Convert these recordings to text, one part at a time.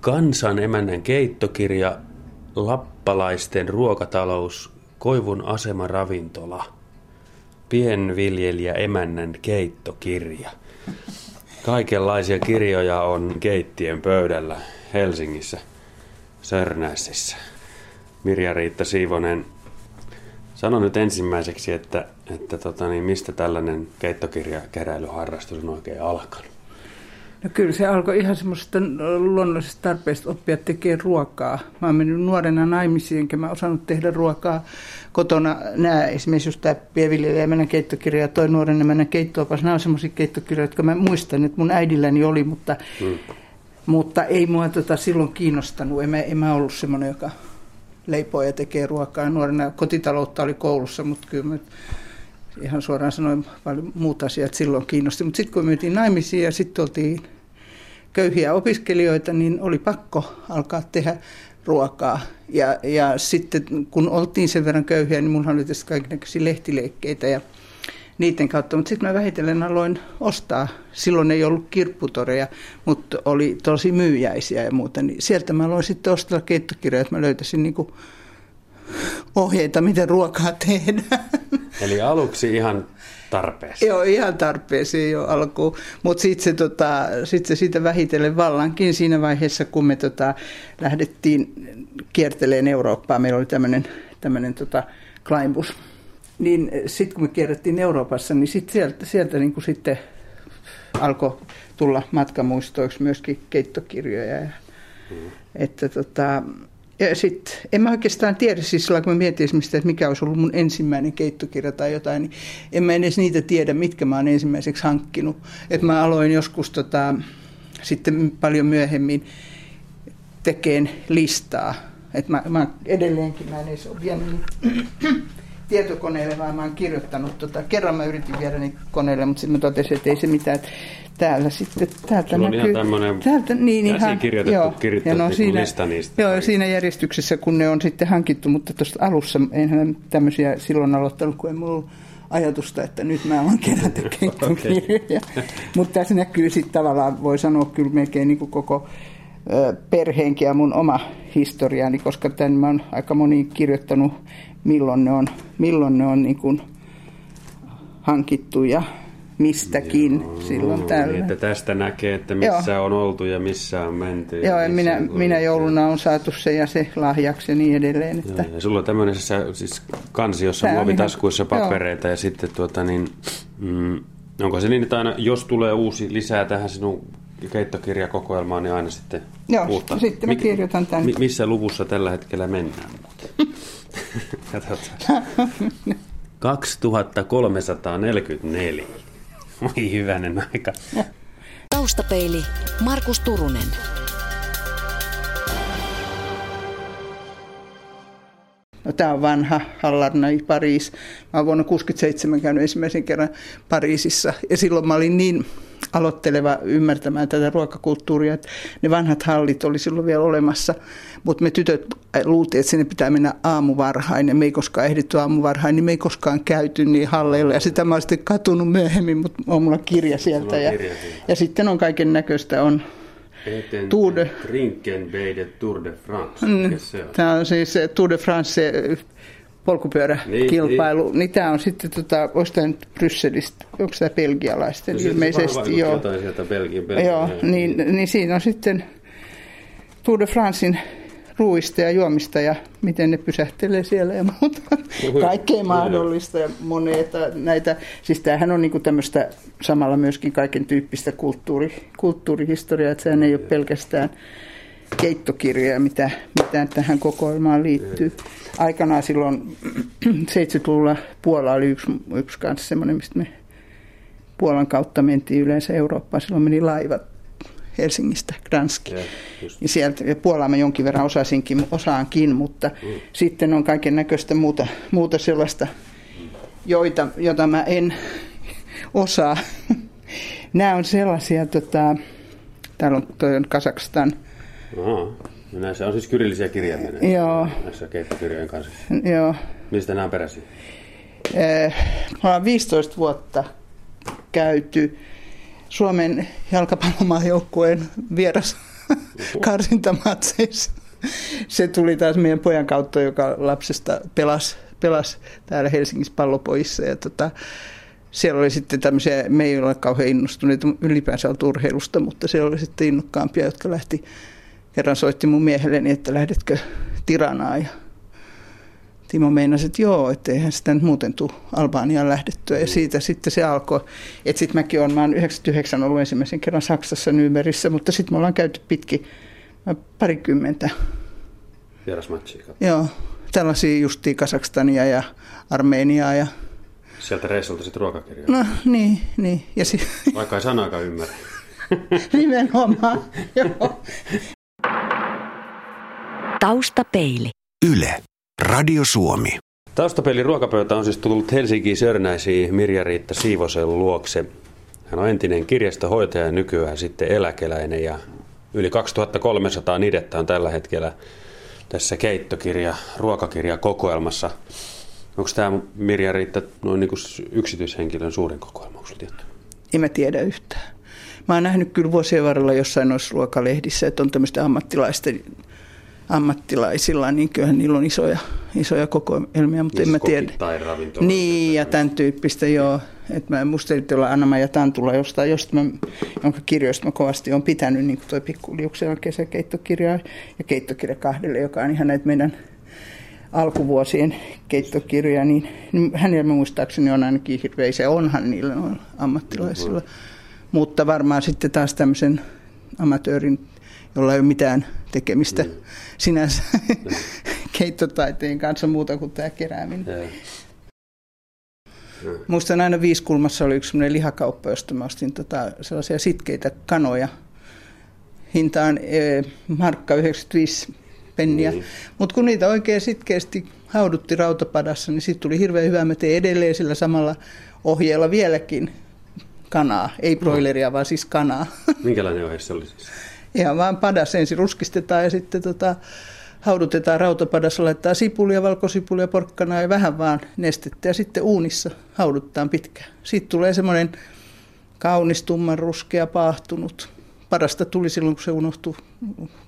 Kansan emännän keittokirja, lappalaisten ruokatalous, Koivun asema ravintola, pienviljelijä emännän keittokirja. Kaikenlaisia kirjoja on keittien pöydällä Helsingissä, Sörnäisissä. Mirja-Riitta Siivonen, sano nyt ensimmäiseksi, että, että tota, niin mistä tällainen keittokirjakeräilyharrastus on oikein alkanut? No kyllä se alkoi ihan semmoisesta luonnollisesta tarpeesta oppia tekemään ruokaa. Mä oon mennyt nuorena naimisiin, enkä mä osannut tehdä ruokaa kotona. Nämä esimerkiksi just tämä Pieviljelijä ja keittokirja ja toi nuorena mennä keittoapas. Nämä on semmoisia keittokirjoja, jotka mä muistan, että mun äidilläni oli, mutta, hmm. mutta ei mua tota silloin kiinnostanut. En mä, en mä ollut semmoinen, joka leipoo ja tekee ruokaa. Nuorena kotitaloutta oli koulussa, mutta kyllä mä ihan suoraan sanoin paljon muut asiat silloin kiinnosti. Mutta sitten kun myytiin naimisiin ja sitten oltiin köyhiä opiskelijoita, niin oli pakko alkaa tehdä ruokaa. Ja, ja sitten kun oltiin sen verran köyhiä, niin minulla oli tietysti kaikenlaisia lehtileikkeitä ja niiden kautta. Mutta sitten mä vähitellen aloin ostaa. Silloin ei ollut kirpputoreja, mutta oli tosi myyjäisiä ja muuta. Niin sieltä mä aloin sitten ostella keittokirjoja, että mä löytäisin niinku ohjeita, miten ruokaa tehdään. Eli aluksi ihan tarpeeseen. Joo, ihan tarpeeseen jo alkuun. Mutta sitten se, tota, sit se siitä vähitellen vallankin siinä vaiheessa, kun me tota, lähdettiin kierteleen Eurooppaa. Meillä oli tämmöinen tota, Kleinbus. Niin sitten kun me kierrettiin Euroopassa, niin sit sieltä, sieltä niin kuin sitten alkoi tulla matkamuistoiksi myöskin keittokirjoja. Ja, mm. Että tota, ja sitten, en mä oikeastaan tiedä, siis kun mä mietin esimerkiksi, että mikä olisi ollut mun ensimmäinen keittokirja tai jotain, niin en mä edes niitä tiedä, mitkä mä oon ensimmäiseksi hankkinut. Että mä aloin joskus tota, sitten paljon myöhemmin tekeen listaa. Että mä, mä edelleenkin, mä en edes ole vienyt tietokoneelle, vaan mä oon kirjoittanut. Tota, kerran mä yritin viedä niin koneelle, mutta sitten mä totesin, että ei se mitään. Että täällä sitten, täältä Sulla näkyy. on ihan tämmöinen täältä, niin, ihan, kirjoitettu, joo, kirjoitettu ja no, niin siinä, lista niistä. Joo, siinä järjestyksessä, kun ne on sitten hankittu, mutta tuosta alussa enhän tämmöisiä silloin aloittanut, kun ei mulla ollut ajatusta, että nyt mä alan kerätä keittokirjoja. mutta tässä näkyy sitten tavallaan, voi sanoa kyllä melkein niin kuin koko perheenkin ja mun oma historiani, koska tämän mä oon aika moni kirjoittanut, milloin ne on, milloin ne on niin kuin hankittu ja mistäkin Joo, silloin tällä. Niin, että tästä näkee, että missä Joo. on oltu ja missä on menty. Joo, ja minä, minä jouluna on saatu se ja se lahjaksi ja niin edelleen. Että... Joo, ja sulla on tämmöisessä siis kansiossa muovitaskuissa papereita Joo. ja sitten tuota niin, mm, onko se niin, että aina jos tulee uusi lisää tähän sinun keittokirjakokoelmaan, niin aina sitten Joo, uutta. sitten mä kirjoitan tämän. missä luvussa tällä hetkellä mennään muuten? Katsotaan. 2344. Oi hyvänen aika. Taustapeili Markus Turunen. No, tämä on vanha Hallarnai Pariis. Mä olen vuonna 1967 käynyt ensimmäisen kerran Pariisissa ja silloin mä olin niin aloitteleva ymmärtämään tätä ruokakulttuuria. Että ne vanhat hallit oli silloin vielä olemassa, mutta me tytöt luultiin, että sinne pitää mennä aamuvarhain ja me ei koskaan ehditty aamuvarhain, niin me ei koskaan käyty niin halleilla. Ja sitä mä olen sitten katunut myöhemmin, mutta on mulla kirja sieltä. Ja, ja sitten on kaiken näköistä, on Tour de... Tour de France. Mm, Tämä on siis Tour de France polkupyöräkilpailu, niin, niin. tämä on sitten, tota, olisi tämä nyt Brysselistä, onko tämä belgialaisten no, ilmeisesti? Joo. Sieltä Belgian, Belgian, joo, niin, niin siinä on sitten Tour de Francein ruuista ja juomista ja miten ne pysähtelee siellä ja muuta. Kaikkea mahdollista ja moneita näitä. Siis tämähän on niinku tämmöistä samalla myöskin kaiken tyyppistä kulttuuri, kulttuurihistoriaa, että sehän ei ole pelkästään keittokirjoja, mitä, mitä tähän kokoelmaan liittyy. Aikanaan silloin 70-luvulla Puola oli yksi, yksi kanssa semmoinen, mistä me Puolan kautta mentiin yleensä Eurooppaan. Silloin meni laivat Helsingistä Gdanski. Ja, ja sieltä, ja Puolaa mä jonkin verran osasinkin, osaankin, mutta mm. sitten on kaiken näköistä muuta, muuta sellaista, joita, jota mä en osaa. Nämä on sellaisia, tota, täällä on, toi on Kazakstan, Aha. No näissä on siis kyrillisiä kirjaimia Joo. näissä keittokirjojen kanssa. Joo. Mistä nämä on peräisin? Eh, me ollaan 15 vuotta käyty Suomen jalkapallomaajoukkueen vieras karsintamatseissa. Se tuli taas meidän pojan kautta, joka lapsesta pelasi, pelasi täällä Helsingissä pallopojissa. Ja tota, siellä oli sitten tämmöisiä, me ei ole kauhean innostuneita ylipäänsä urheilusta, mutta siellä oli sitten innokkaampia, jotka lähti, kerran soitti mun miehelleni, että lähdetkö Tiranaan ja Timo meinasi, että joo, että eihän sitä nyt muuten tule Albaniaan lähdettyä. Ja siitä sitten se alkoi. Että sitten mäkin olen, mä olen 99 ollut ensimmäisen kerran Saksassa Nymerissä, mutta sitten me ollaan käyty pitkin parikymmentä. Vierasmatsia. Joo, tällaisia justiin Kasakstania ja Armeniaa ja Sieltä reissulta sitten ruokakirjaa. No niin, niin. Ja si- Vaikka ei sanaakaan ymmärrä. Nimenomaan, joo. Taustapeili. Yle. Radio Suomi. Taustapeli ruokapöytä on siis tullut Helsinkiin Sörnäisiin Mirja-Riitta Siivosen luokse. Hän on entinen kirjastohoitaja ja nykyään sitten eläkeläinen ja yli 2300 nidettä on tällä hetkellä tässä keittokirja, kokoelmassa. Onko tämä Mirja Riitta noin niin kuin yksityishenkilön suurin kokoelma, onko tietty? En mä tiedä yhtään. Mä oon nähnyt kyllä vuosien varrella jossain noissa ruokalehdissä, että on tämmöistä ammattilaisten ammattilaisilla, niin kyllähän niillä on isoja, isoja kokoelmia, mutta niin, en mä tiedä. Tai Niin, ja tämän tyyppistä, joo. Että mä muistelin olla Anna ja Tantula jostain, josta mä, jonka kirjoista mä kovasti on pitänyt, niin kuin toi Pikkuliuksen kesäkeittokirja ja keittokirja kahdelle, joka on ihan näitä meidän alkuvuosien keittokirjoja, niin, niin hänellä muistaakseni on ainakin hirveä, se onhan niillä on ammattilaisilla. Mm. Mutta varmaan sitten taas tämmöisen amatöörin, jolla ei ole mitään tekemistä mm. sinänsä mm. keittotaiteen kanssa muuta kuin tämä kerääminen. Mm. Muistan aina Viiskulmassa oli yksi sellainen lihakauppa, josta mä ostin tota, sellaisia sitkeitä kanoja. Hinta on e, markka 95 penniä. Niin. Mutta kun niitä oikein sitkeästi haudutti rautapadassa, niin sitten tuli hirveän hyvä. Mä tein edelleen sillä samalla ohjeella vieläkin kanaa. Ei broileria, no. vaan siis kanaa. Minkälainen ohje se oli siis? Ihan vaan padas ensin ruskistetaan ja sitten tota, haudutetaan rautapadassa, laittaa sipulia, valkosipulia, porkkanaa ja vähän vaan nestettä ja sitten uunissa haudutetaan pitkään. Sitten tulee semmoinen kaunis, tumman, ruskea, paahtunut. Parasta tuli silloin, kun se unohtui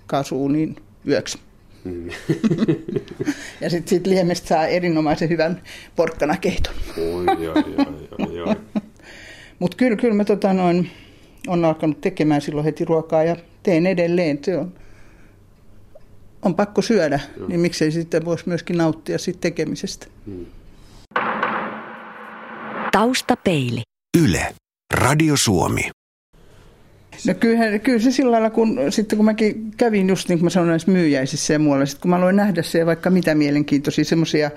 kaasuuniin yöksi. Mm. ja sitten sit liemestä saa erinomaisen hyvän porkkanakeiton. Mutta kyllä, kyllä mä tota noin, on alkanut tekemään silloin heti ruokaa ja teen edelleen. Se on, on pakko syödä, Joo. niin miksei sitten voisi myöskin nauttia siitä tekemisestä. Hmm. Taustapeili. Yle. Radio Suomi. No kyllähän, kyllä se sillä lailla, kun, sitten kun mäkin kävin just niin kuin mä sanoin näissä myyjäisissä ja muualla, sitten kun mä aloin nähdä se vaikka mitä mielenkiintoisia semmoisia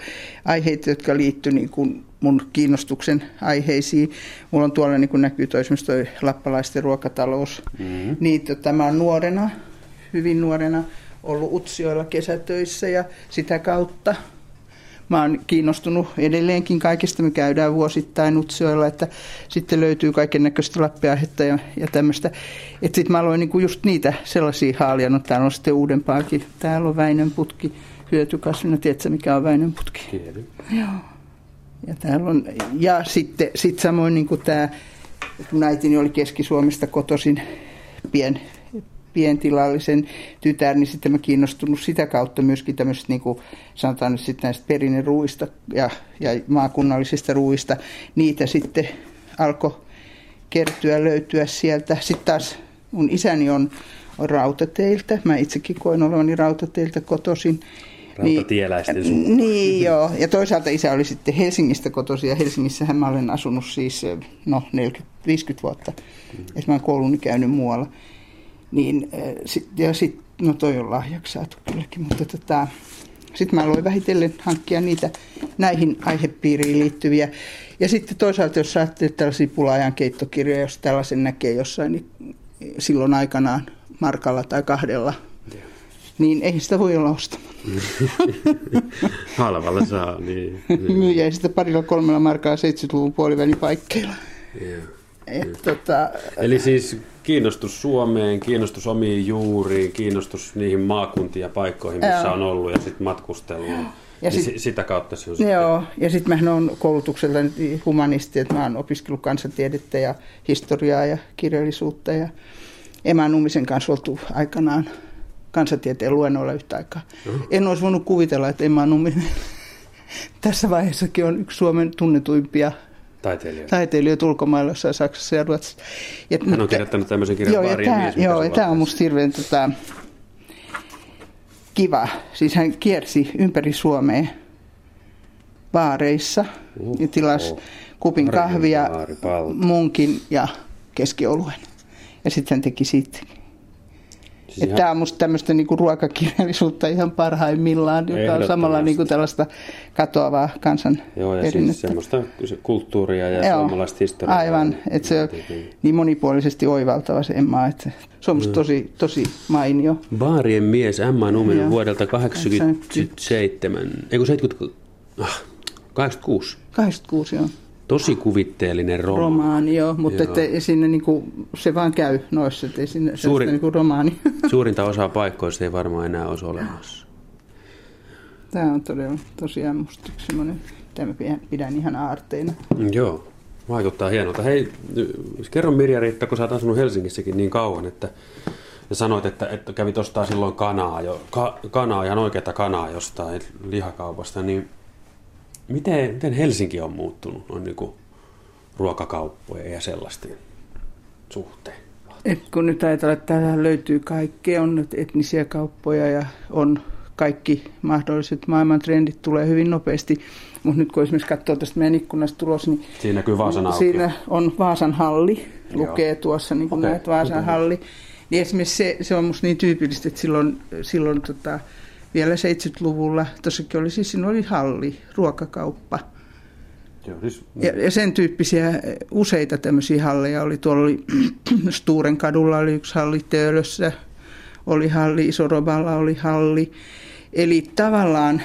aiheita, jotka liittyy niin kuin mun kiinnostuksen aiheisiin. Mulla on tuolla niin kuin näkyy toi, esimerkiksi toi lappalaisten ruokatalous. Mm-hmm. Niin tota, mä oon nuorena, hyvin nuorena, ollut Utsioilla kesätöissä ja sitä kautta mä oon kiinnostunut edelleenkin kaikesta. Me käydään vuosittain Utsioilla, että sitten löytyy kaiken näköistä lappiaihetta ja, ja tämmöistä. Että sitten mä aloin niinku just niitä sellaisia haalia. No täällä on sitten uudempaakin. Täällä on Väinön putki hyötykasvina. Tiedätkö mikä on Väinön putki? Tiedän. Joo. Ja, täällä on, ja sitten sit samoin niin kuin tämä, kun äitini oli Keski-Suomesta kotoisin pien pientilallisen tytär, niin sitten mä kiinnostunut sitä kautta myöskin tämmöistä, niin kuin sanotaan nyt sitten näistä perinneruuista ja, ja maakunnallisista ruuista. Niitä sitten alkoi kertyä, löytyä sieltä. Sitten taas mun isäni on, on rautateiltä. Mä itsekin koin olevani rautateiltä kotoisin. Rautatieläisten niin, niin joo, ja toisaalta isä oli sitten Helsingistä kotoisin ja Helsingissähän mä olen asunut siis no 40-50 vuotta. Mm-hmm. Ja mä olen kouluni käynyt muualla. Niin, sit, ja sitten, no toi on lahjaksi saatu kylläkin, mutta tota, sitten mä aloin vähitellen hankkia niitä näihin aihepiiriin liittyviä. Ja sitten toisaalta, jos ajattelet tällaisia pulaajan keittokirjoja, jos tällaisen näkee jossain, niin silloin aikanaan markalla tai kahdella, niin ei sitä voi olla ostamatta. Halvalla saa, niin. niin. Myyjä sitä parilla kolmella markaa 70-luvun puolivälin paikkeilla. Yeah. Et, tota, Eli siis kiinnostus Suomeen, kiinnostus omiin juuriin, kiinnostus niihin maakuntiin ja paikkoihin, missä joo. on ollut ja sitten matkusteluun. Ja niin sit, sitä kautta se on Joo, sitten... ja sitten mä oon koulutukselta humanisti, että mä oon opiskellut kansantiedettä ja historiaa ja kirjallisuutta ja Emma Nummisen kanssa oltu aikanaan kansantieteen luennoilla yhtä aikaa. En olisi voinut kuvitella, että Emma Numminen tässä vaiheessakin on yksi Suomen tunnetuimpia Taiteilijoita. taiteilijoita ulkomailla, jossain Saksassa ja Ruotsissa. Ja, Hän on kirjoittanut tämmöisen kirjan Joo, ja tämä, joo, ja tämä on musta hirveän tota, kiva. Siis hän kiersi ympäri Suomea baareissa ja tilasi kupin kahvia, munkin ja keskioluen. Ja sitten hän teki siitä. Siis ihan- Tämä on musta tämmöistä niinku ruokakirjallisuutta ihan parhaimmillaan, joka on samalla niinku tällaista katoavaa kansan Joo, ja siis semmoista se kulttuuria ja Joo, suomalaista historiaa. Aivan, että se on niin monipuolisesti oivaltava se Emma, että se on musta tosi, tosi mainio. Baarien mies Emma Numminen Joo. vuodelta 87, ei kun 70, ah, 86. 86 on Tosi kuvitteellinen romaani. romaani, joo, mutta Joo. että ei sinne niinku, se vaan käy noissa, että ei sinne Suuri- niinku romaani. Suurinta osaa paikoista ei varmaan enää olisi olemassa. Tämä on todella tosiaan musta semmoinen, mitä mä pidän, ihan aarteena. Mm, Joo, vaikuttaa hienolta. Hei, kerro Mirja Riitta, kun sä oot asunut Helsingissäkin niin kauan, että ja sanoit, että, että kävit ostaa silloin kanaa, jo, ka, kanaa, ihan oikeata kanaa jostain lihakaupasta, niin miten, miten Helsinki on muuttunut noin niin kuin ruokakauppojen ja sellaisten suhteen? Et kun nyt ajatellaan, että täällä löytyy kaikkea, on nyt etnisiä kauppoja ja on kaikki mahdolliset maailman trendit tulee hyvin nopeasti. Mutta nyt kun esimerkiksi katsoo tästä meidän ikkunasta tulos, niin Siinä näkyy Vaasan auki. siinä on Vaasan halli, Joo. lukee tuossa niin kuin Okei, näet Vaasan halli. Niin esimerkiksi se, se on musta niin tyypillistä, että silloin, silloin tota, vielä 70-luvulla, tuossakin oli siis siinä oli halli, ruokakauppa. Siis, Ja, ja sen tyyppisiä useita tämmöisiä halleja oli. Tuolla oli Sturen kadulla oli yksi halli, Töölössä oli halli, Isoroballa oli halli. Eli tavallaan,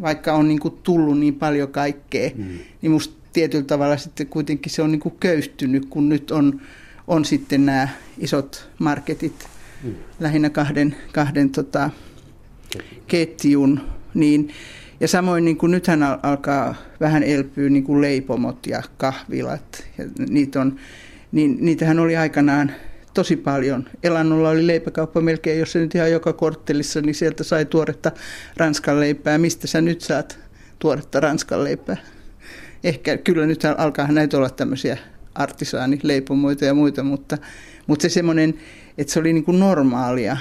vaikka on niinku tullut niin paljon kaikkea, mm. niin musta tietyllä tavalla sitten kuitenkin se on niinku köyhtynyt, kun nyt on, on sitten nämä isot marketit, mm. lähinnä kahden, kahden tota, ketjun, niin ja samoin niin kuin nythän al- alkaa vähän elpyä niin kuin leipomot ja kahvilat. Ja niitä on, niin niitähän oli aikanaan tosi paljon. Elannolla oli leipäkauppa melkein, jos se nyt ihan joka korttelissa, niin sieltä sai tuoretta ranskan leipää. Mistä sä nyt saat tuoretta ranskan leipää? Ehkä kyllä nyt alkaa näitä olla tämmöisiä artisaanileipomoita ja muita, mutta, mutta se semmoinen, että se oli niin kuin normaalia,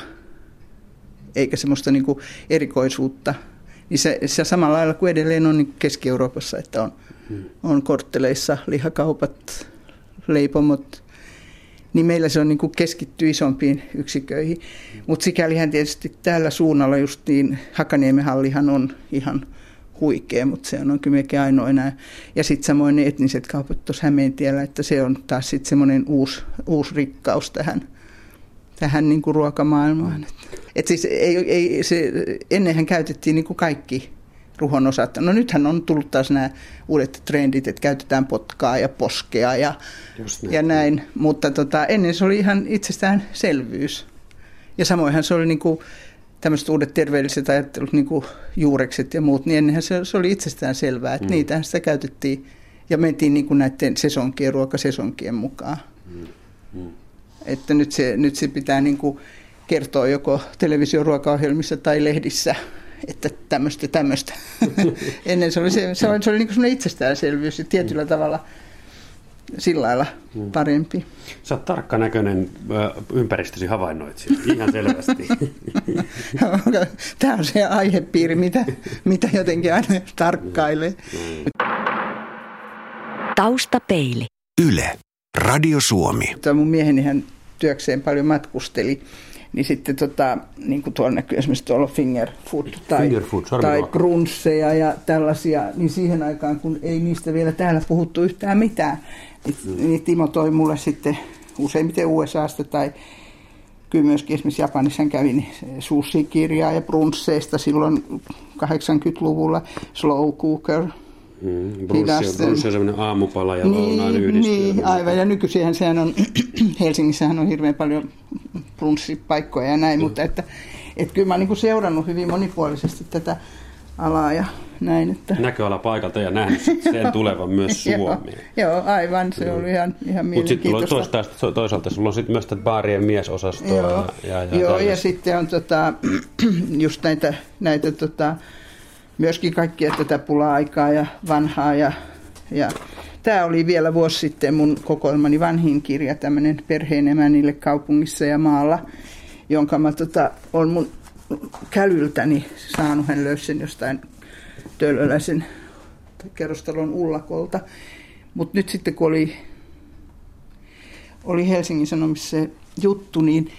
eikä semmoista niin kuin erikoisuutta. Niin se, se samalla lailla kuin edelleen on niin Keski-Euroopassa, että on, on kortteleissa lihakaupat, leipomot, niin meillä se on niin kuin keskitty isompiin yksiköihin. Mutta sikälihän tietysti täällä suunnalla just niin Hakaniemen hallihan on ihan huikea, mutta se on kyllä melkein ainoa enää. Ja sitten samoin ne etniset kaupat tuossa Hämeentiellä, että se on taas sitten semmoinen uusi, uusi rikkaus tähän, tähän niin kuin ruokamaailmaan. Et siis ei, ei, se, ennenhän käytettiin niin kuin kaikki ruhon osat. No nythän on tullut taas nämä uudet trendit, että käytetään potkaa ja poskea ja, näin. ja näin. Mutta tota, ennen se oli ihan itsestäänselvyys. Ja samoinhan se oli niin kuin tämmöiset uudet terveelliset ajattelut, niin kuin juurekset ja muut, niin ennenhän se, se oli itsestään selvää, että mm. niitähän sitä käytettiin ja mentiin niin kuin näiden sesonkien, ruokasesonkien mukaan. Mm. Että nyt se, nyt se pitää niin kuin kertoa joko televisioruokaohjelmissa tai lehdissä, että tämmöistä tämmöistä. Ennen se oli, se, se oli, se oli niin kuin itsestäänselvyys ja tietyllä tavalla sillä lailla parempi. Sä oot tarkkanäköinen ympäristösi havainnoitsija, ihan selvästi. Tämä on se aihepiiri, mitä, mitä jotenkin aina tarkkailee. Taustapeili. Yle. Radio Suomi. Tämä mun mieheni hän työkseen paljon matkusteli, niin sitten tota, niin kuin tuolla näkyy esimerkiksi tuolla finger food tai, Finger food, tai brunsseja ja tällaisia, niin siihen aikaan kun ei niistä vielä täällä puhuttu yhtään mitään, niin, Mm. niin Timo toi mulle sitten useimmiten USAsta tai kyllä myöskin esimerkiksi Japanissa hän kävi niin sushi-kirjaa ja brunsseista silloin 80-luvulla, slow cooker, Mm, brunssi, brunssi on sellainen aamupala ja lounaan niin, yhdistelmä. niin, aivan. Ja nykyisinhän sehän on, Helsingissähän on hirveän paljon brunssipaikkoja ja näin, mutta että, että kyllä mä oon niin seurannut hyvin monipuolisesti tätä alaa ja näin. Että... Näköala paikalta ja nähnyt sen tulevan myös Suomeen. joo, joo, aivan. Se oli ihan, ihan Mutta sitten toisaalta, toisaalta sulla on sitten myös tätä baarien miesosastoa. Joo, ja, ja, joo, ja sitten on tota, just näitä, näitä tota, myöskin kaikkia tätä pula-aikaa ja vanhaa. Ja, ja tämä oli vielä vuosi sitten mun kokoelmani vanhin kirja, tämmöinen perheen emänille kaupungissa ja maalla, jonka mä tota, on mun kälyltäni saanut. Hän löysi sen jostain Töölöläisen kerrostalon ullakolta. Mutta nyt sitten kun oli, oli Helsingin Sanomissa se juttu, niin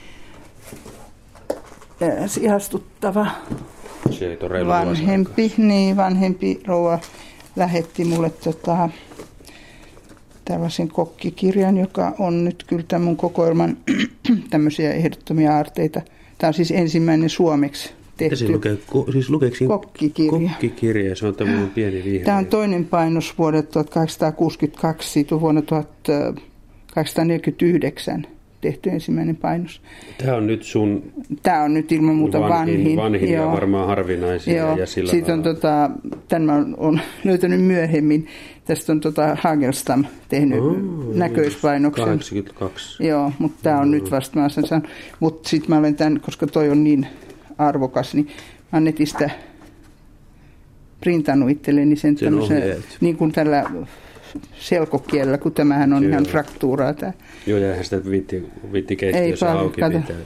ää, ihastuttava On reilu vanhempi, niin, vanhempi rouva lähetti mulle tota, tällaisen kokkikirjan, joka on nyt kyllä tämän mun kokoelman tämmöisiä ehdottomia aarteita. Tämä on siis ensimmäinen suomeksi tehty. siinä lukee? Ko, siis lukeeko siinä Kokkikirja. Kokkikirja, se on tämmöinen pieni vihreä. Tämä on toinen painos vuodelta 1862, siitä on vuonna 1849 tehty ensimmäinen painos. Tämä on nyt sun Tämä on nyt ilman muuta vanhin. vanhin, vanhin ja varmaan harvinaisin. Joo, Ja sillä siitä on tota, tämän oon löytänyt myöhemmin. Tästä on tota Hagelstam tehnyt Oh, näköispainoksen. 82. Joo, mutta tämä on nyt vasta mä sen. Mutta sitten mä olen tämän, koska toi on niin arvokas, niin mä netistä printannut itselleni sen, Sen tämmöisen, ohjeet. niin kuin tällä selkokielellä, kun tämähän on Kyllä. ihan fraktuuraa tämä. Joo, ja eihän sitä viitti, viitti keittiössä paljon, auki kato. pitää.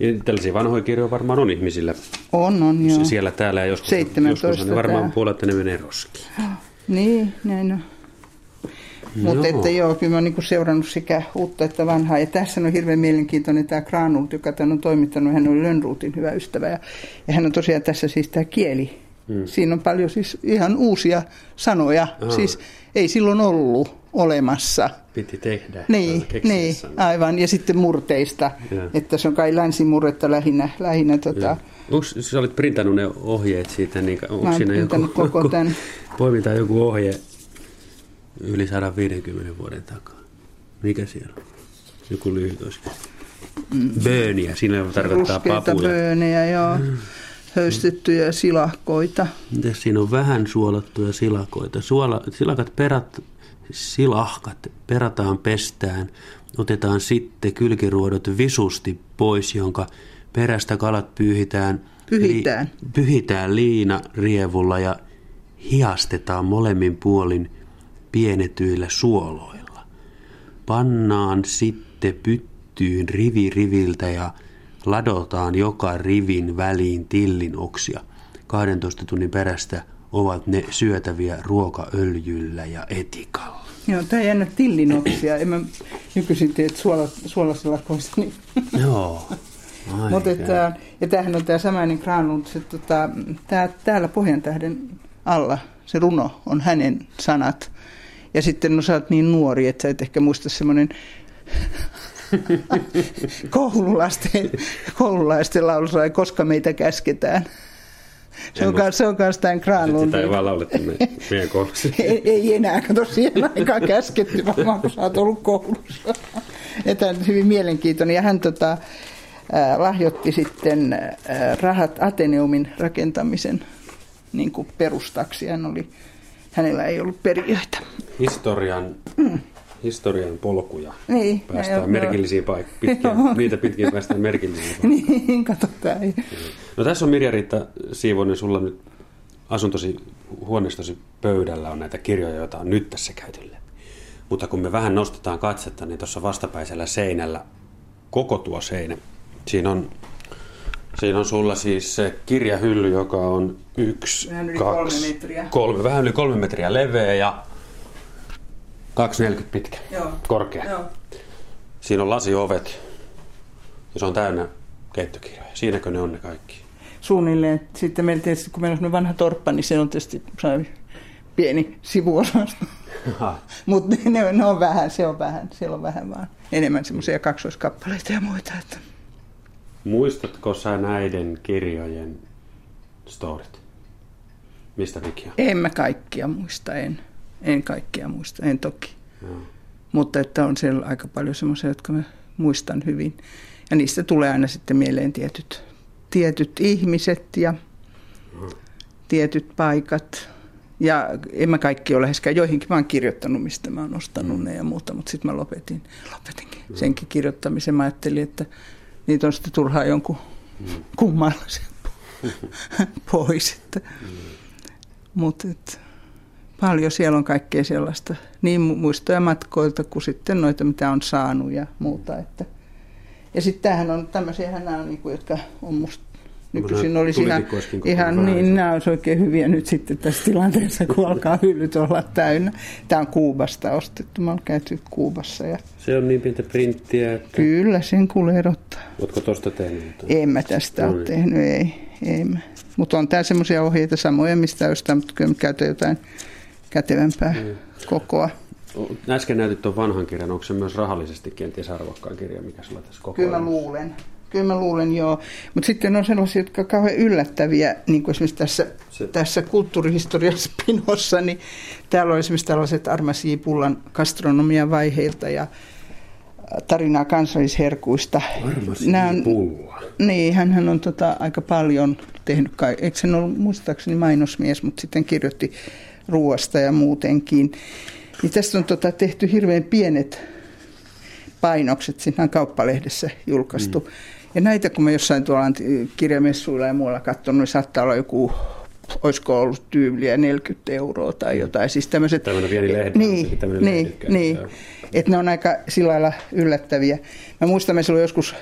Ja tällaisia vanhoja kirjoja varmaan on ihmisillä On, on, joo. siellä täällä ja joskus, 17 joskus ne varmaan tää. puolet ne menee roskiin. Niin, näin on. Mutta että joo, kyllä mä oon niinku seurannut sekä uutta että vanhaa. Ja tässä on hirveän mielenkiintoinen tämä Granult, joka tämän on toimittanut. Hän oli Lönnruutin hyvä ystävä. Ja, ja hän on tosiaan tässä siis tämä kieli. Hmm. Siinä on paljon siis ihan uusia sanoja. Siis ei silloin ollut olemassa. Piti tehdä. Niin, niin aivan. Ja sitten murteista. Joo. Että se on kai länsimurretta lähinnä. lähinnä tota, Onko sä olit printannut ne ohjeet siitä, niin onko siinä joku, koko tän. poimitaan joku ohje yli 150 vuoden takaa? Mikä siellä on? Joku lyhyt olisi. Bööniä, siinä tarkoittaa ruskeita papuja. böönejä, joo. Höystettyjä silakkoita. Mitäs siinä on vähän suolattuja silakoita? Suola, silakat perat, silahkat perataan pestään, otetaan sitten kylkiruodot visusti pois, jonka perästä kalat pyyhitään. Pyhitään. Li, pyhitään liina rievulla ja hiastetaan molemmin puolin pienetyillä suoloilla. Pannaan sitten pyttyyn rivi riviltä ja ladotaan joka rivin väliin tillin oksia. 12 tunnin perästä ovat ne syötäviä ruokaöljyllä ja etikalla. Joo, tämä ei jännä tillinoksia. En mä nykyisin tee suolaselakoista. Niin. Joo. Mutta että, ja tämähän on tämä samainen Granlund, se, tota, tää, täällä Pohjantähden alla se runo on hänen sanat. Ja sitten no sä oot niin nuori, että sä et ehkä muista semmoinen koululaisten, koululaisten laulu, sai, koska meitä käsketään. Se En on, kans, se on myös tämän Granlundin. Sitä ei vaan laulettu me, meidän koulussa. ei, ei enää, kato siihen aikaan käsketty, varmaan kun sä oot ollut koulussa. Ja tämä on hyvin mielenkiintoinen. Ja hän tota, äh, lahjoitti sitten äh, rahat Ateneumin rakentamisen niin kuin perustaksi. Hän oli, hänellä ei ollut perijöitä. Historian, historian polkuja. Niin, Päästään joo, merkillisiin paikkoihin. Joo. Niitä pitkin päästään merkillisiin paikkoihin. niin, katsotaan. No tässä on Mirja-Riitta Siivonen, sulla nyt asuntosi, huoneistosi pöydällä on näitä kirjoja, joita on nyt tässä käyty läpi. Mutta kun me vähän nostetaan katsetta, niin tuossa vastapäisellä seinällä, koko tuo seinä, siinä on, siinä on sulla siis se kirjahylly, joka on yksi, Vähän yli kaksi, kolme metriä. kolme, vähän yli kolme metriä leveä ja 2,40 pitkä, Joo. korkea. Joo. Siinä on lasiovet ja se on täynnä keittokirjoja. Siinäkö ne on ne kaikki? Suunnilleen. Sitten meillä tietysti, kun meillä on vanha torppa, niin se on tietysti sai pieni sivuosasto. Mutta ne, ne, on vähän, se on vähän, siellä on vähän vaan enemmän semmoisia kaksoiskappaleita ja muita. Että. Muistatko sä näiden kirjojen storit? Mistä Vikia? En mä kaikkia muista, en. En kaikkia muista, en toki. Joo. Mutta että on siellä aika paljon semmoisia, jotka mä muistan hyvin. Ja niistä tulee aina sitten mieleen tietyt, tietyt ihmiset ja tietyt paikat. Ja en mä kaikki ole läheskään. Joihinkin mä oon kirjoittanut, mistä mä oon ostanut ne ja muuta, mutta sitten mä lopetin. Lopetinkin senkin kirjoittamisen. Mä ajattelin, että niitä on sitten turhaa jonkun kummalla sen pois. Että. Mutta et, paljon siellä on kaikkea sellaista, niin mu- muistoja matkoilta kuin sitten noita, mitä on saanut ja muuta. Että. Ja sitten tämähän on tämmöisiä, nämä on, niinku, jotka on musta nykyisin Nämä olisi ihan, ihan niin, nämä olisi oikein hyviä nyt sitten tässä tilanteessa, kun alkaa hyllyt olla täynnä. Tämä on Kuubasta ostettu, mä oon käyty Kuubassa ja Se on niin pientä printtiä, että... kyllä sen kuule erottaa. Oletko tuosta tehnyt? jotain? En mä tästä No ole niin. tehnyt, ei. ei. Mutta on tää semmoisia ohjeita samoja, mistä ostaa, mutta kyllä mä käytän jotain kätevämpää Mm. kokoa. Äsken näytit tuon vanhan kirjan, onko se myös rahallisesti kenties arvokkaan kirja, mikä sulla tässä koko Kyllä mä luulen. Kyllä mä luulen, joo. Mutta sitten on sellaisia, jotka ovat kauhean yllättäviä, niin kuin esimerkiksi tässä, Se- tässä kulttuurihistorian spinossa, niin täällä on esimerkiksi tällaiset Armas J. Pullan gastronomian vaiheilta ja tarinaa kansallisherkuista. Armas Nämä J. Pulla. Niin, hän on tota, aika paljon tehnyt, kai- eikö hän ollut muistaakseni mainosmies, mutta sitten kirjoitti ruoasta ja muutenkin. Niin tästä on tota, tehty hirveän pienet painokset, siinä on kauppalehdessä julkaistu. Mm. Ja näitä kun mä jossain tuolla kirjamessuilla ja muualla katsonut, niin saattaa olla joku, olisiko ollut tyyliä 40 euroa tai jotain. Siis tämmöiset, Tämmöinen pieni lehdi, Niin, tämmöinen niin, niin. Että ne on aika sillä lailla yllättäviä. Mä muistan, mä silloin joskus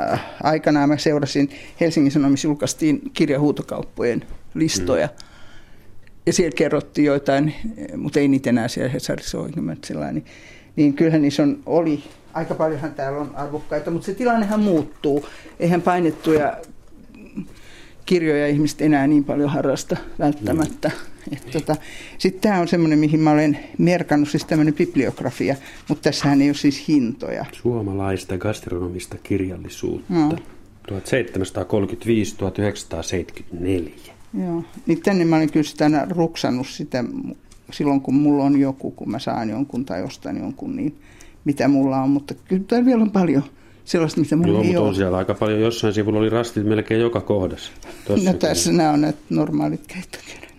äh, aikanaan mä seurasin, Helsingin Sanomissa julkaistiin kirjahuutokauppojen listoja. Mm. Ja siellä kerrottiin joitain, mutta ei niitä enää siellä Hesarissa ole, niin, niin, niin kyllähän niissä on, oli, aika paljonhan täällä on arvokkaita, mutta se tilannehan muuttuu. Eihän painettuja kirjoja ihmiset enää niin paljon harrasta välttämättä. Mm. Tota, Sitten tämä on semmoinen, mihin mä olen merkannut, siis tämmöinen bibliografia, mutta tässähän ei ole siis hintoja. Suomalaista gastronomista kirjallisuutta. No. 1735-1974. Joo. Niin tänne mä olen kyllä sitä aina ruksannut sitä silloin, kun mulla on joku, kun mä saan jonkun tai ostan jonkun, niin mitä mulla on. Mutta kyllä täällä vielä on paljon sellaista, mitä mulla Joo, ei mutta ole. on siellä aika paljon. Jossain sivulla oli rastit melkein joka kohdassa. No Tossakin. tässä nämä on näitä normaalit keittokirjat.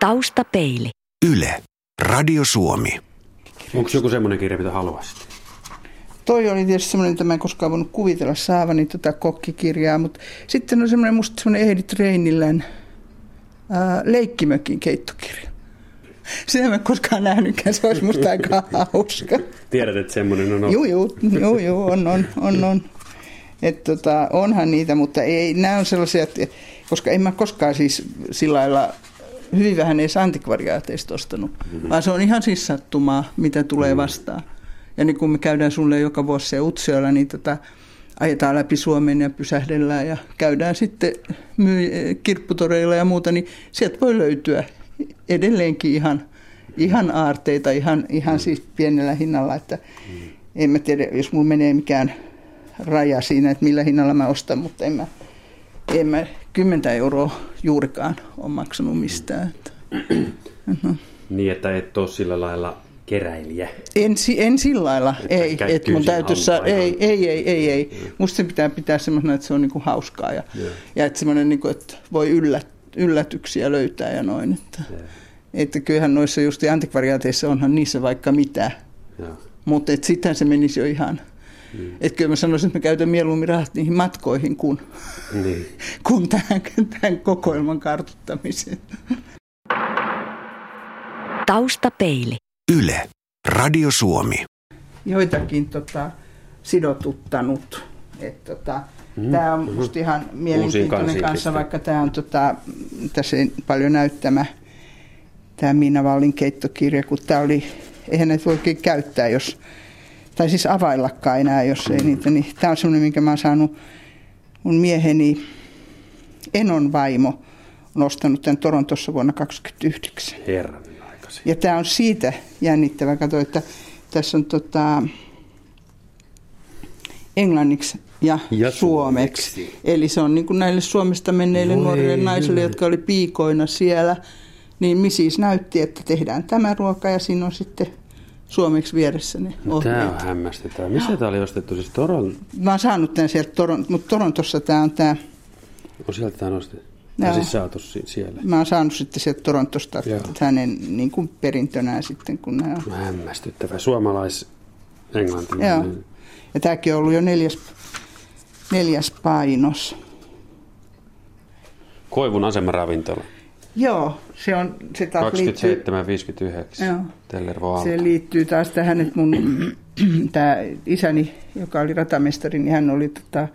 Taustapeili. Yle. Radio Suomi. Onko joku semmoinen kirja, mitä haluaisit? Toi oli tietysti semmoinen, että mä en koskaan voinut kuvitella saavani tota kokkikirjaa, mutta sitten on semmoinen musta semmoinen Edith Reinillän ää, Leikkimökin keittokirja. Sitä mä en koskaan nähnytkään, se olisi musta aika hauska. Tiedät, että semmoinen on Joo, joo, joo, joo, on, on, on, on. Et tota, onhan niitä, mutta ei, nämä on sellaisia, että, koska en mä koskaan siis sillä lailla hyvin vähän edes antikvariaateista ostanut, mm-hmm. vaan se on ihan siis sattumaa, mitä tulee vastaan. Ja niin kun me käydään sulle joka vuosi se Utsioilla, niin tota, ajetaan läpi Suomen ja pysähdellään ja käydään sitten myy- kirpputoreilla ja muuta, niin sieltä voi löytyä edelleenkin ihan, ihan aarteita, ihan, ihan siis pienellä hinnalla, että en mä tiedä, jos mulla menee mikään raja siinä, että millä hinnalla mä ostan, mutta en mä, en mä 10 euroa juurikaan ole maksanut mistään. Että. No. Niin, että et ole sillä lailla keräilijä. En, en sillä lailla, Että ei, että mun täytyisi, hampaan. ei, ei, ei, ei, ei. Musta se pitää pitää semmoisena, että se on niinku hauskaa ja, Joo. ja että semmoinen, niinku, että voi yllät, yllätyksiä löytää ja noin. Että, Joo. että kyllähän noissa just antikvariaateissa onhan niissä vaikka mitä, Joo. mutta et sittenhän se menisi jo ihan, Mm. että kyllä mä sanoisin, että mä käytän mieluummin rahat niihin matkoihin kuin, Niin. kuin tähän, tähän kokoelman kartuttamiseen. Taustapeili. Yle. Radio Suomi. joitakin tota, sidotuttanut. Et, tota, Mm, Tämä on musta ihan mielenkiintoinen kanssa, vaikka tämä on tota, tässä ei paljon näyttämä tämä Miina Vallin keittokirja, kun tämä oli, eihän näitä voi oikein käyttää, jos, tai siis availlakaan enää, jos ei niitä, niin tämä on semmoinen, minkä mä oon saanut mun mieheni Enon vaimo on ostanut tämän Torontossa vuonna 2029. Herran. Ja tämä on siitä jännittävä. Kato, että tässä on tota, englanniksi ja, Ja suomeksi. suomeksi. Eli se on niin kuin näille Suomesta menneille Voi nuorille naisille, jotka oli piikoina siellä. Niin Misis näytti, että tehdään tämä ruoka ja siinä on sitten suomeksi vieressä ne No, ohjeet. Tämä on hämmästyttävää. Missä tämä oli ostettu? Siis Toron... Mä oon saanut tämän sieltä, Toron, mutta Torontossa tämä on tämä, On sieltä tämä ostettu. Joo. siis saatu si- siellä. Mä oon saanut sitten sieltä Torontosta Joo. hänen niin kuin perintönään sitten, kun nämä on. Hämmästyttävä. Suomalais Joo. englantilainen. Ja tämäkin on ollut jo neljäs, neljäs painos. Koivun asemaravintola. Joo, se on, se taas liittyy, 27,59. Joo. Tellervo se liittyy taas tähän, että mun tämä isäni, joka oli ratamestari, niin hän oli tota,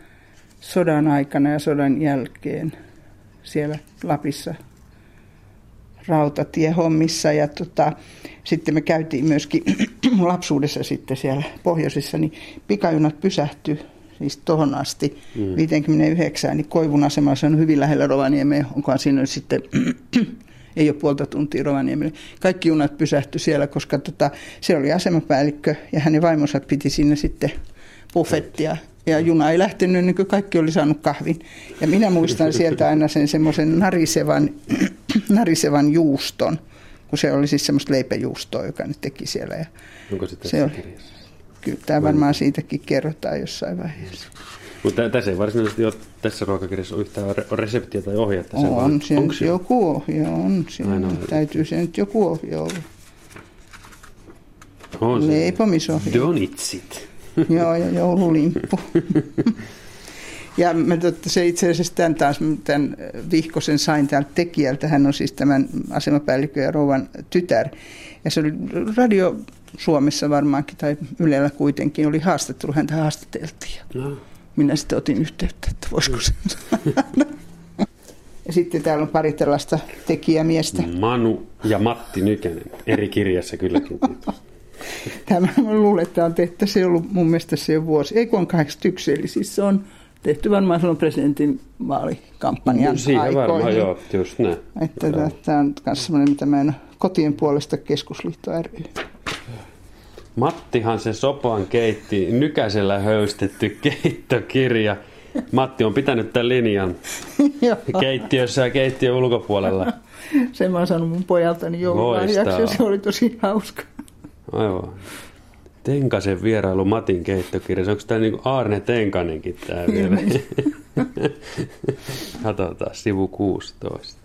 sodan aikana ja sodan jälkeen siellä Lapissa rautatiehommissa. Ja tota, sitten me käytiin myöskin lapsuudessa sitten siellä pohjoisessa, niin pikajunat pysähtyi siis tuohon asti mm. 59, niin Koivun asema se on hyvin lähellä Rovaniemeä, onkohan siinä sitten ei ole puolta tuntia Rovaniemelle. Kaikki junat pysähtyi siellä, koska tota, se oli asemapäällikkö ja hänen vaimonsa piti sinne sitten buffettia. Ja juna ei lähtenyt ennen kuin kaikki oli saanut kahvin. Ja minä muistan sieltä aina sen semmoisen narisevan, narisevan juuston, kun se oli siis semmoista leipäjuustoa, joka nyt teki siellä. Ja Onko se tässä se oli, kirjassa? kyllä tämä varmaan siitäkin kerrotaan jossain vaiheessa. Mutta tässä ei varsinaisesti ole tässä ruokakirjassa ole yhtään re- reseptiä tai ohjetta. On, vaan- se onko joku ohje on. Siinä Aina on. täytyy se nyt joku ohje olla. On se. Leipomisohje. Donitsit. Joo, ja joululimppu. ja mä totta, se itse asiassa tämän taas, tämän vihkosen sain täältä tekijältä. Hän on siis tämän asemapäällikön ja rouvan tytär. Ja se oli Radio Suomessa varmaankin, tai Ylellä kuitenkin, oli haastattelu. Häntä haastateltiin. No. minä sitten otin yhteyttä, että voisiko sen saada. Ja sitten täällä on pari tällaista tekijämiestä. Manu ja Matti Nykänen. Eri kirjassa kylläkin. Tämä mä luulen, että on tehty, se ei ollut mun mielestä se jo vuosi, ei kun on 81, eli siis se on tehty varmaan silloin presidentin vaalikampanjan Siihen aikoihin. varmaan, joo, just näin. Että tämä, tämä on myös semmoinen, mitä mä en kotien puolesta keskusliitto ry. Mattihan se sopan keitti, nykäisellä höystetty keittokirja. Matti on pitänyt tämän linjan keittiössä ja keittiön ulkopuolella. sen mä oon saanut mun pojaltani joululahjaksi ja Loistavaa. se oli tosi hauska. Aivan. Tenkasen vierailu Matin keittokirja. Onko tämä niinku Aarne Tenkanenkin tämä vielä? Katsotaan, sivu 16.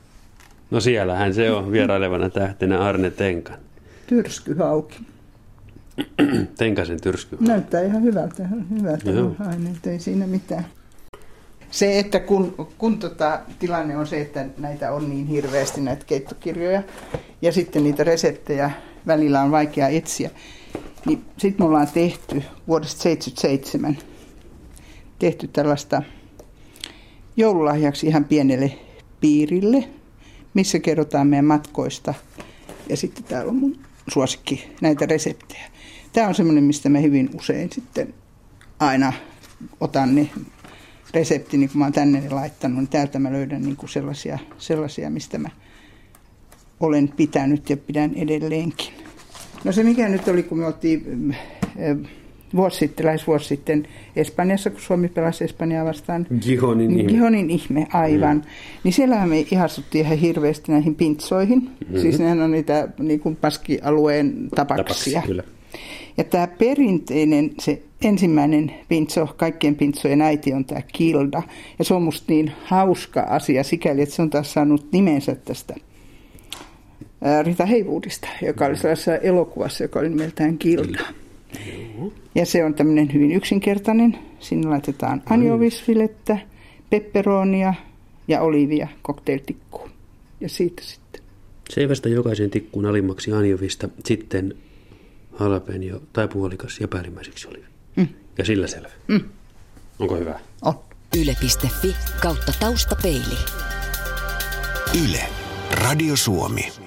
No siellähän se on vierailevana tähtenä Arne Tenkan. Tyrsky hauki. Tenkasen tyrsky. Näyttää ihan hyvältä, hyvältä Joo. aineet, ei siinä mitään. Se, että kun, kun tota, tilanne on se, että näitä on niin hirveästi näitä keittokirjoja ja sitten niitä reseptejä välillä on vaikea etsiä, niin sitten me ollaan tehty vuodesta 77 tehty tällaista joululahjaksi ihan pienelle piirille, missä kerrotaan meidän matkoista. Ja sitten täällä on mun suosikki näitä reseptejä. Tämä on semmoinen, mistä mä hyvin usein sitten aina otan ne resepti, niin kun mä oon tänne ne laittanut, niin täältä mä löydän niin kuin sellaisia, sellaisia, mistä mä olen pitänyt ja pidän edelleenkin. No se mikä nyt oli, kun me oltiin mm, äh, vuosi sitten, lähes vuosi sitten Espanjassa, kun Suomi pelasi Espanjaa vastaan. Gihonin Niin, ihme. Gihonin ihme, aivan. Mm. Niin siellähän me ihastuttiin ihan hirveästi näihin pintsoihin. Mm-hmm. Siis nehän on niitä niin kuin paskialueen tapaksia. Tapaksi, kyllä. Ja tämä perinteinen, se ensimmäinen pintso, kaikkien pintsojen äiti on tämä Kilda. Ja se on musta niin hauska asia sikäli, että se on taas saanut nimensä tästä Rita Heivuudista, joka oli sellaisessa elokuvassa, joka oli nimeltään Kilda. Ja se on tämmöinen hyvin yksinkertainen. Sinne laitetaan anjovisfilettä, pepperonia ja olivia cocktailtikkuun. Ja siitä sitten. Seivästä jokaisen tikkuun alimmaksi anjovista, sitten jalapeno tai puolikas ja päällimmäiseksi olivi. Mm. Ja sillä selvä. Mm. Onko hyvä? On. Yle.fi kautta taustapeili. Yle. Radio Suomi.